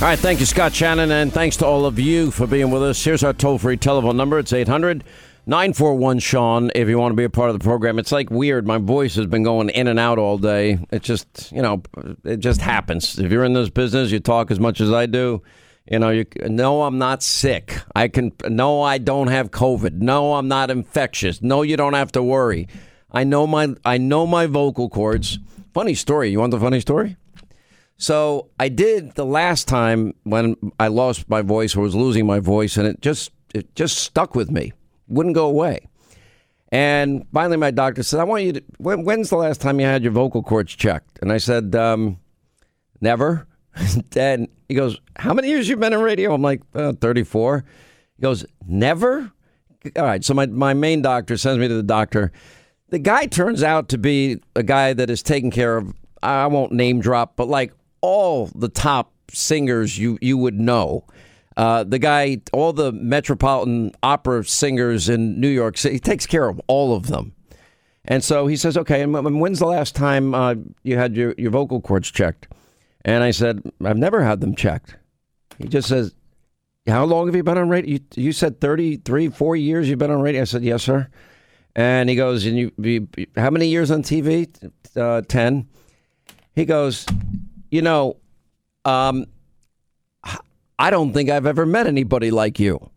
All right, thank you, Scott Shannon, and thanks to all of you for being with us. Here's our toll free telephone number it's 800 941 Sean if you want to be a part of the program. It's like weird. My voice has been going in and out all day. It just, you know, it just happens. If you're in this business, you talk as much as I do. You know, you no, I'm not sick. I can no, I don't have COVID. No, I'm not infectious. No, you don't have to worry. I know my I know my vocal cords. Funny story. You want the funny story? So I did the last time when I lost my voice or was losing my voice, and it just it just stuck with me, wouldn't go away. And finally, my doctor said, "I want you to. When, when's the last time you had your vocal cords checked?" And I said, um, "Never." and he goes, "How many years you been in radio?" I'm like, uh, "34." He goes, "Never." All right. So my my main doctor sends me to the doctor. The guy turns out to be a guy that is taking care of. I won't name drop, but like all the top singers you you would know. Uh, the guy, all the Metropolitan Opera singers in New York City, he takes care of all of them. And so he says, "Okay, and when's the last time uh, you had your, your vocal cords checked?" And I said, "I've never had them checked." He just says, "How long have you been on radio?" You, you said 33, four years you've been on radio. I said, "Yes, sir." And he goes, "And you, you how many years on TV?" Uh, Ten. He goes, "You know, um, I don't think I've ever met anybody like you."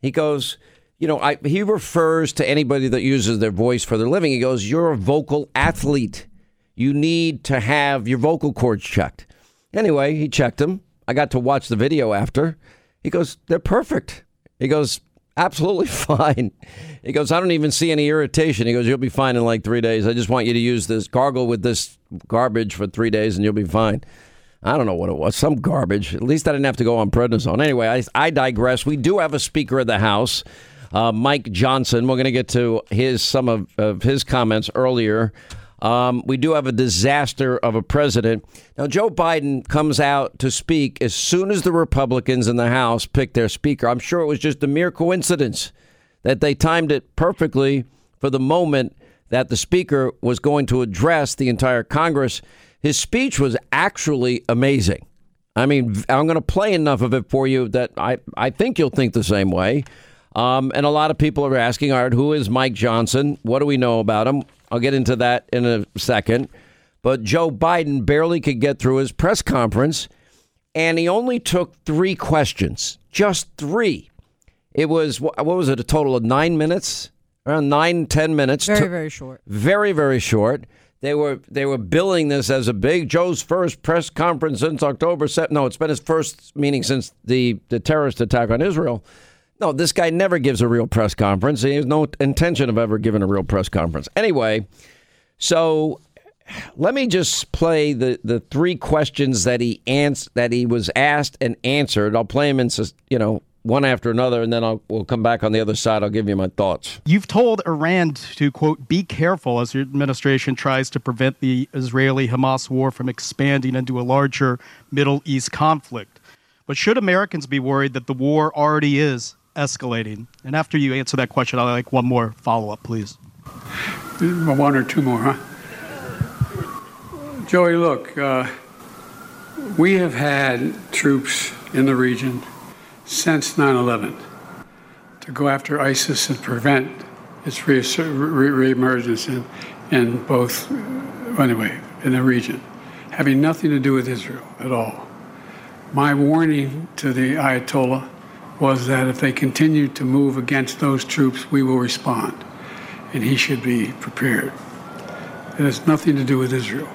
He goes, "You know, I, he refers to anybody that uses their voice for their living. He goes, "You're a vocal athlete. You need to have your vocal cords checked." Anyway, he checked them. I got to watch the video after. He goes, "They're perfect." He goes, absolutely fine. He goes, I don't even see any irritation. He goes, You'll be fine in like three days. I just want you to use this gargle with this garbage for three days and you'll be fine. I don't know what it was. Some garbage. At least I didn't have to go on prednisone. Anyway, I, I digress. We do have a Speaker of the House, uh, Mike Johnson. We're going to get to his some of, of his comments earlier. Um, we do have a disaster of a president. Now, Joe Biden comes out to speak as soon as the Republicans in the House pick their speaker. I'm sure it was just a mere coincidence that they timed it perfectly for the moment that the speaker was going to address the entire Congress. His speech was actually amazing. I mean, I'm going to play enough of it for you that I, I think you'll think the same way. Um, and a lot of people are asking, all right, who is Mike Johnson? What do we know about him? I'll get into that in a second. But Joe Biden barely could get through his press conference, and he only took three questions, just three. It was, what was it, a total of nine minutes? Around nine, ten minutes. Very, very short. Very, very short. They were they were billing this as a big Joe's first press conference since October. No, it's been his first meeting since the, the terrorist attack on Israel. No, this guy never gives a real press conference. He has no intention of ever giving a real press conference. Anyway, so let me just play the, the three questions that he ans- that he was asked and answered. I'll play them in you know one after another, and then I'll we'll come back on the other side. I'll give you my thoughts. You've told Iran to quote be careful as your administration tries to prevent the Israeli-Hamas war from expanding into a larger Middle East conflict. But should Americans be worried that the war already is escalating? And after you answer that question, I'd like one more follow up, please. One or two more, huh? Joey, look, uh, we have had troops in the region since 9 11 to go after ISIS and prevent its re- reemergence in, in both, anyway, in the region, having nothing to do with Israel at all. My warning to the Ayatollah was that if they continue to move against those troops, we will respond. And he should be prepared. It has nothing to do with Israel.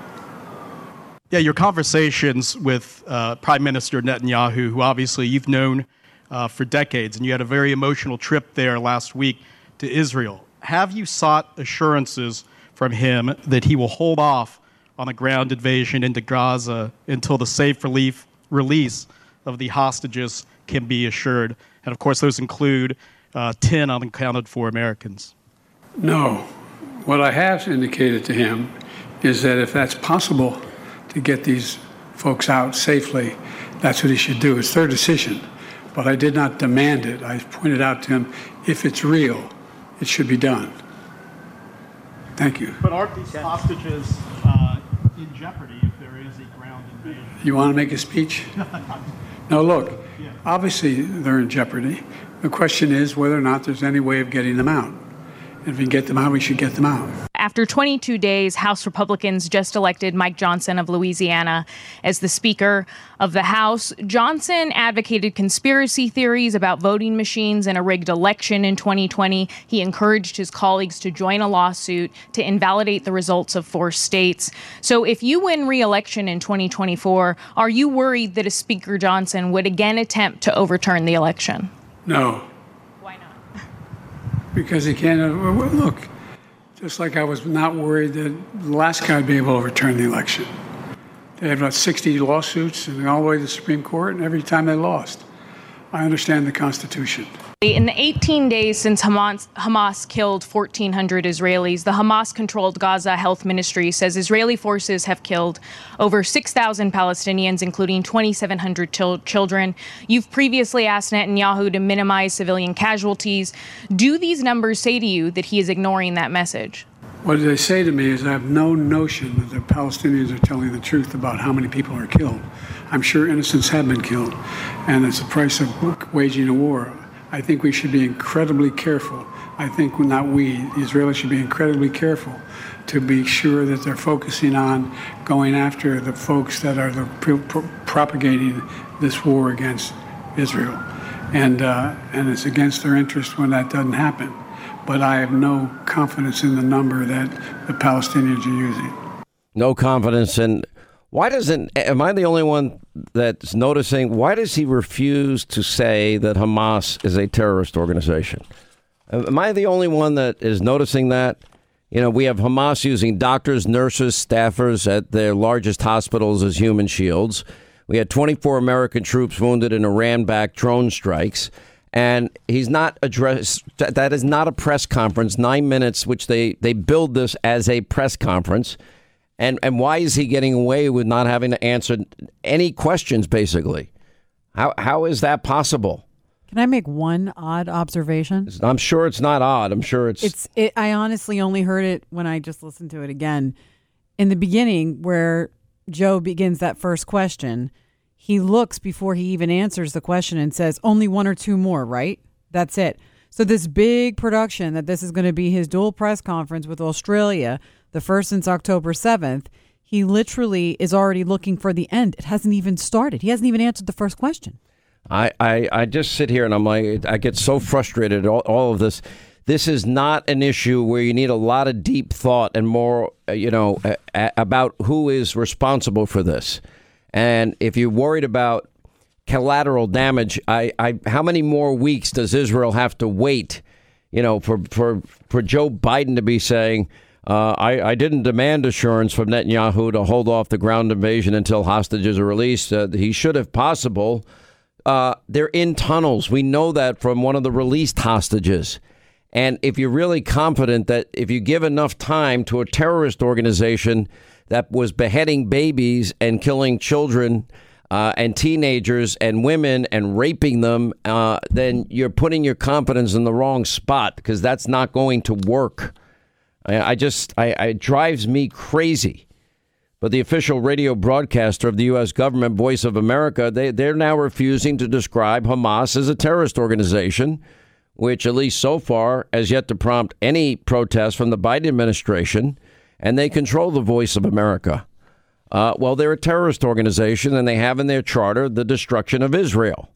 Yeah, your conversations with uh, Prime Minister Netanyahu, who obviously you've known uh, for decades, and you had a very emotional trip there last week to Israel. Have you sought assurances from him that he will hold off on a ground invasion into Gaza until the safe relief release of the hostages can be assured. And of course, those include uh, 10 unaccounted for Americans. No. What I have indicated to him is that if that's possible to get these folks out safely, that's what he should do. It's their decision. But I did not demand it. I pointed out to him if it's real, it should be done. Thank you. But aren't these hostages uh, in jeopardy if there is a ground invasion? You want to make a speech? Now, look, obviously they're in jeopardy. The question is whether or not there's any way of getting them out. And if we can get them out, we should get them out. After 22 days, House Republicans just elected Mike Johnson of Louisiana as the Speaker of the House. Johnson advocated conspiracy theories about voting machines and a rigged election in 2020. He encouraged his colleagues to join a lawsuit to invalidate the results of four states. So, if you win re election in 2024, are you worried that a Speaker Johnson would again attempt to overturn the election? No. Why not? Because he can't. Uh, look, just like I was not worried that the last guy would be able to overturn the election. They had about 60 lawsuits and all the way to the Supreme Court, and every time they lost. I understand the Constitution. In the 18 days since Hamas, Hamas, killed 1,400 Israelis, the Hamas controlled Gaza Health Ministry says Israeli forces have killed over 6,000 Palestinians, including 2,700 children. You've previously asked Netanyahu to minimize civilian casualties. Do these numbers say to you that he is ignoring that message? What they say to me is I have no notion that the Palestinians are telling the truth about how many people are killed. I'm sure innocents have been killed, and it's the price of waging a war. I think we should be incredibly careful. I think not we, the Israelis should be incredibly careful to be sure that they're focusing on going after the folks that are the pro- pro- propagating this war against Israel. And, uh, and it's against their interest when that doesn't happen. But I have no confidence in the number that the Palestinians are using. No confidence in why doesn't, am I the only one that's noticing? Why does he refuse to say that Hamas is a terrorist organization? Am I the only one that is noticing that? You know, we have Hamas using doctors, nurses, staffers at their largest hospitals as human shields. We had 24 American troops wounded in Iran backed drone strikes. And he's not addressed. That is not a press conference. Nine minutes, which they, they build this as a press conference. And and why is he getting away with not having to answer any questions? Basically, how how is that possible? Can I make one odd observation? I'm sure it's not odd. I'm sure it's it's. It, I honestly only heard it when I just listened to it again. In the beginning, where Joe begins that first question, he looks before he even answers the question and says, "Only one or two more, right? That's it." So this big production that this is going to be his dual press conference with Australia the first since October 7th, he literally is already looking for the end. It hasn't even started. He hasn't even answered the first question. I, I, I just sit here and I'm like, I get so frustrated all, all of this. This is not an issue where you need a lot of deep thought and more, uh, you know, about who is responsible for this. And if you're worried about collateral damage, I, I, how many more weeks does Israel have to wait, you know, for, for, for Joe Biden to be saying, uh, I, I, didn't demand assurance from Netanyahu to hold off the ground invasion until hostages are released. Uh, he should, if possible. Uh, they're in tunnels. We know that from one of the released hostages. And if you're really confident that if you give enough time to a terrorist organization that was beheading babies and killing children uh, and teenagers and women and raping them, uh, then you're putting your confidence in the wrong spot because that's not going to work. I, I just, I, it drives me crazy. But the official radio broadcaster of the U.S. government, Voice of America, they, they're now refusing to describe Hamas as a terrorist organization, which, at least so far, has yet to prompt any protest from the Biden administration. And they control the Voice of America. Uh, well, they're a terrorist organization, and they have in their charter the destruction of Israel.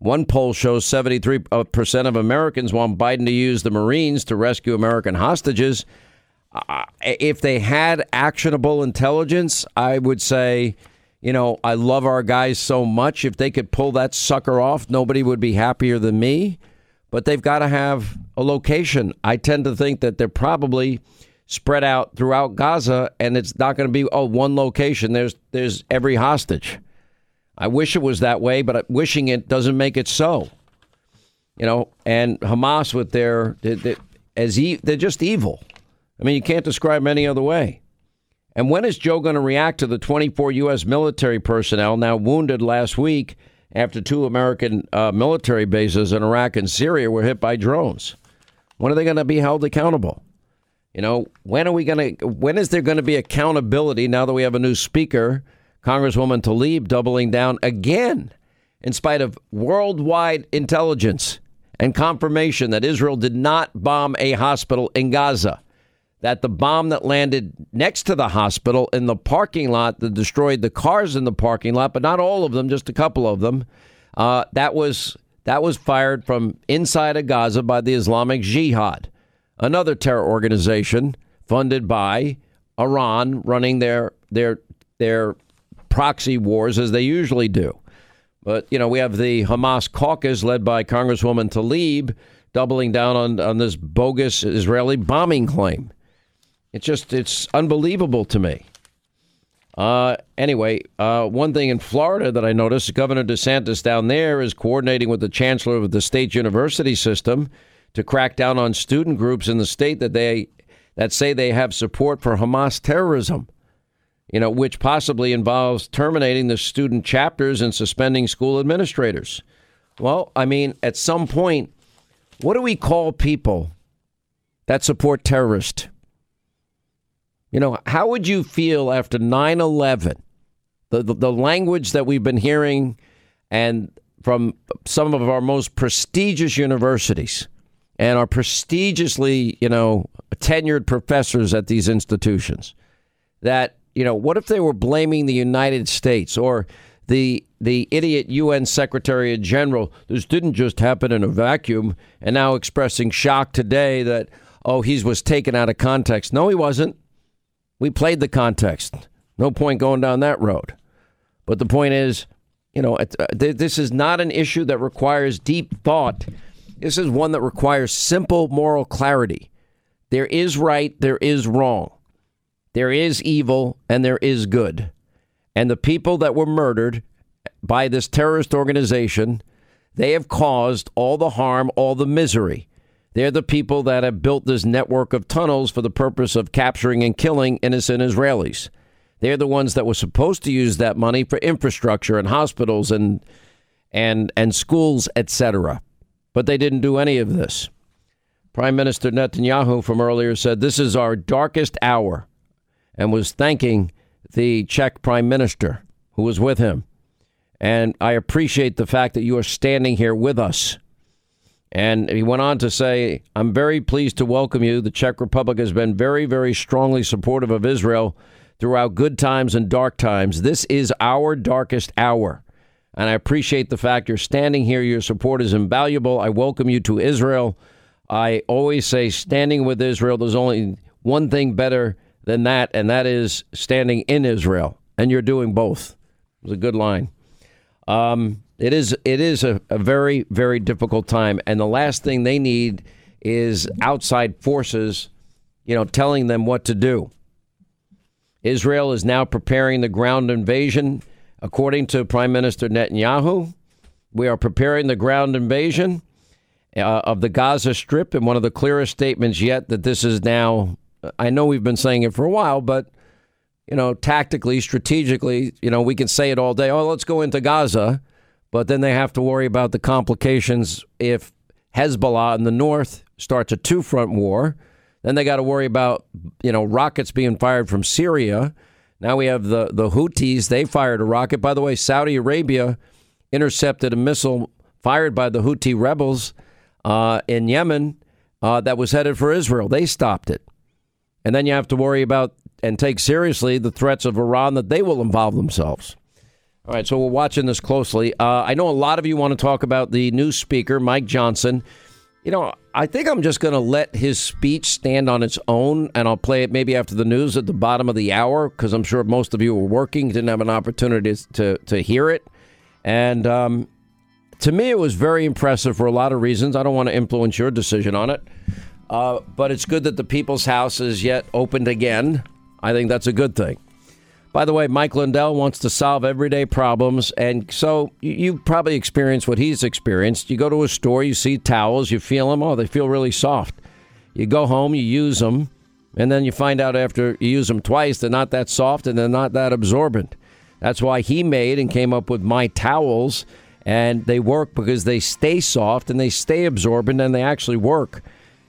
One poll shows 73% of Americans want Biden to use the Marines to rescue American hostages. Uh, if they had actionable intelligence, I would say, you know, I love our guys so much. If they could pull that sucker off, nobody would be happier than me. But they've got to have a location. I tend to think that they're probably spread out throughout Gaza, and it's not going to be oh one location. There's there's every hostage. I wish it was that way, but wishing it doesn't make it so. You know, and Hamas with their, they, they, as e- they're just evil. I mean, you can't describe them any other way. And when is Joe going to react to the 24 U.S. military personnel now wounded last week after two American uh, military bases in Iraq and Syria were hit by drones? When are they going to be held accountable? You know, when are we going to? When is there going to be accountability now that we have a new speaker? Congresswoman Tlaib doubling down again in spite of worldwide intelligence and confirmation that Israel did not bomb a hospital in Gaza, that the bomb that landed next to the hospital in the parking lot that destroyed the cars in the parking lot, but not all of them, just a couple of them, uh, that was that was fired from inside of Gaza by the Islamic Jihad, another terror organization funded by Iran, running their their their proxy wars as they usually do. But, you know, we have the Hamas caucus led by Congresswoman Tlaib doubling down on, on this bogus Israeli bombing claim. It's just, it's unbelievable to me. Uh, anyway, uh, one thing in Florida that I noticed, Governor DeSantis down there is coordinating with the chancellor of the state university system to crack down on student groups in the state that they that say they have support for Hamas terrorism you know, which possibly involves terminating the student chapters and suspending school administrators. Well, I mean, at some point, what do we call people that support terrorists? You know, how would you feel after 9 11? The, the, the language that we've been hearing and from some of our most prestigious universities and our prestigiously, you know, tenured professors at these institutions that you know, what if they were blaming the United States or the the idiot UN Secretary General? This didn't just happen in a vacuum, and now expressing shock today that oh he was taken out of context. No, he wasn't. We played the context. No point going down that road. But the point is, you know, uh, this is not an issue that requires deep thought. This is one that requires simple moral clarity. There is right, there is wrong. There is evil and there is good. And the people that were murdered by this terrorist organization, they have caused all the harm, all the misery. They're the people that have built this network of tunnels for the purpose of capturing and killing innocent Israelis. They're the ones that were supposed to use that money for infrastructure and hospitals and and and schools, etc. But they didn't do any of this. Prime Minister Netanyahu from earlier said this is our darkest hour and was thanking the Czech prime minister who was with him. And I appreciate the fact that you are standing here with us. And he went on to say, I'm very pleased to welcome you. The Czech Republic has been very, very strongly supportive of Israel throughout good times and dark times. This is our darkest hour. And I appreciate the fact you're standing here. Your support is invaluable. I welcome you to Israel. I always say, standing with Israel, there's only one thing better than that, and that is standing in Israel. And you're doing both. It was a good line. Um, it is it is a, a very very difficult time, and the last thing they need is outside forces, you know, telling them what to do. Israel is now preparing the ground invasion, according to Prime Minister Netanyahu. We are preparing the ground invasion uh, of the Gaza Strip, and one of the clearest statements yet that this is now I know we've been saying it for a while, but you know, tactically, strategically, you know, we can say it all day. Oh, let's go into Gaza, but then they have to worry about the complications if Hezbollah in the north starts a two-front war. Then they got to worry about you know rockets being fired from Syria. Now we have the the Houthis. They fired a rocket. By the way, Saudi Arabia intercepted a missile fired by the Houthi rebels uh, in Yemen uh, that was headed for Israel. They stopped it. And then you have to worry about and take seriously the threats of Iran that they will involve themselves. All right, so we're watching this closely. Uh, I know a lot of you want to talk about the new speaker, Mike Johnson. You know, I think I'm just going to let his speech stand on its own, and I'll play it maybe after the news at the bottom of the hour because I'm sure most of you were working, didn't have an opportunity to to hear it. And um, to me, it was very impressive for a lot of reasons. I don't want to influence your decision on it. Uh, but it's good that the People's House is yet opened again. I think that's a good thing. By the way, Mike Lindell wants to solve everyday problems. And so you, probably experienced what he's experienced. You go to a store, you see towels, you feel them. Oh, they feel really soft. You go home, you use them, and then you find out after you use them twice, they're not that soft and they're not that absorbent. That's why he made and came up with My Towels. And they work because they stay soft and they stay absorbent and they actually work.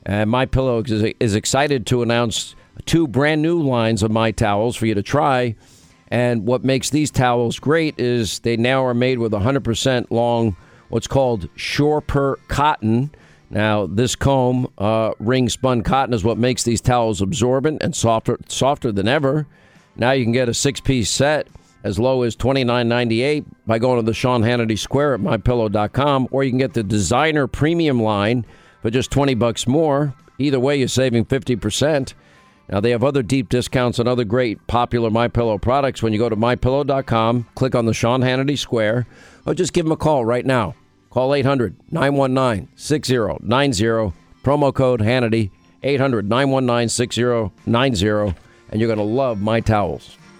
And My Pillow is, excited to announce two brand new lines of My Towels for you to try. And what makes these towels great is they now are made with 100% long, what's called Shore-Per cotton. Now, this comb uh, ring spun cotton is what makes these towels absorbent and softer, softer than ever. Now you can get a six piece set as low as $29.98 by going to the Sean Hannity Square at mypillow.com, or you can get the designer premium line for just 20 bucks more. Either way, you're saving 50%. Now they have other deep discounts on other great popular My Pillow products when you go to mypillow.com, click on the Sean Hannity Square, or just give them a call right now. Call 800-919-6090, promo code Hannity 800-919-6090 and you're going to love my towels.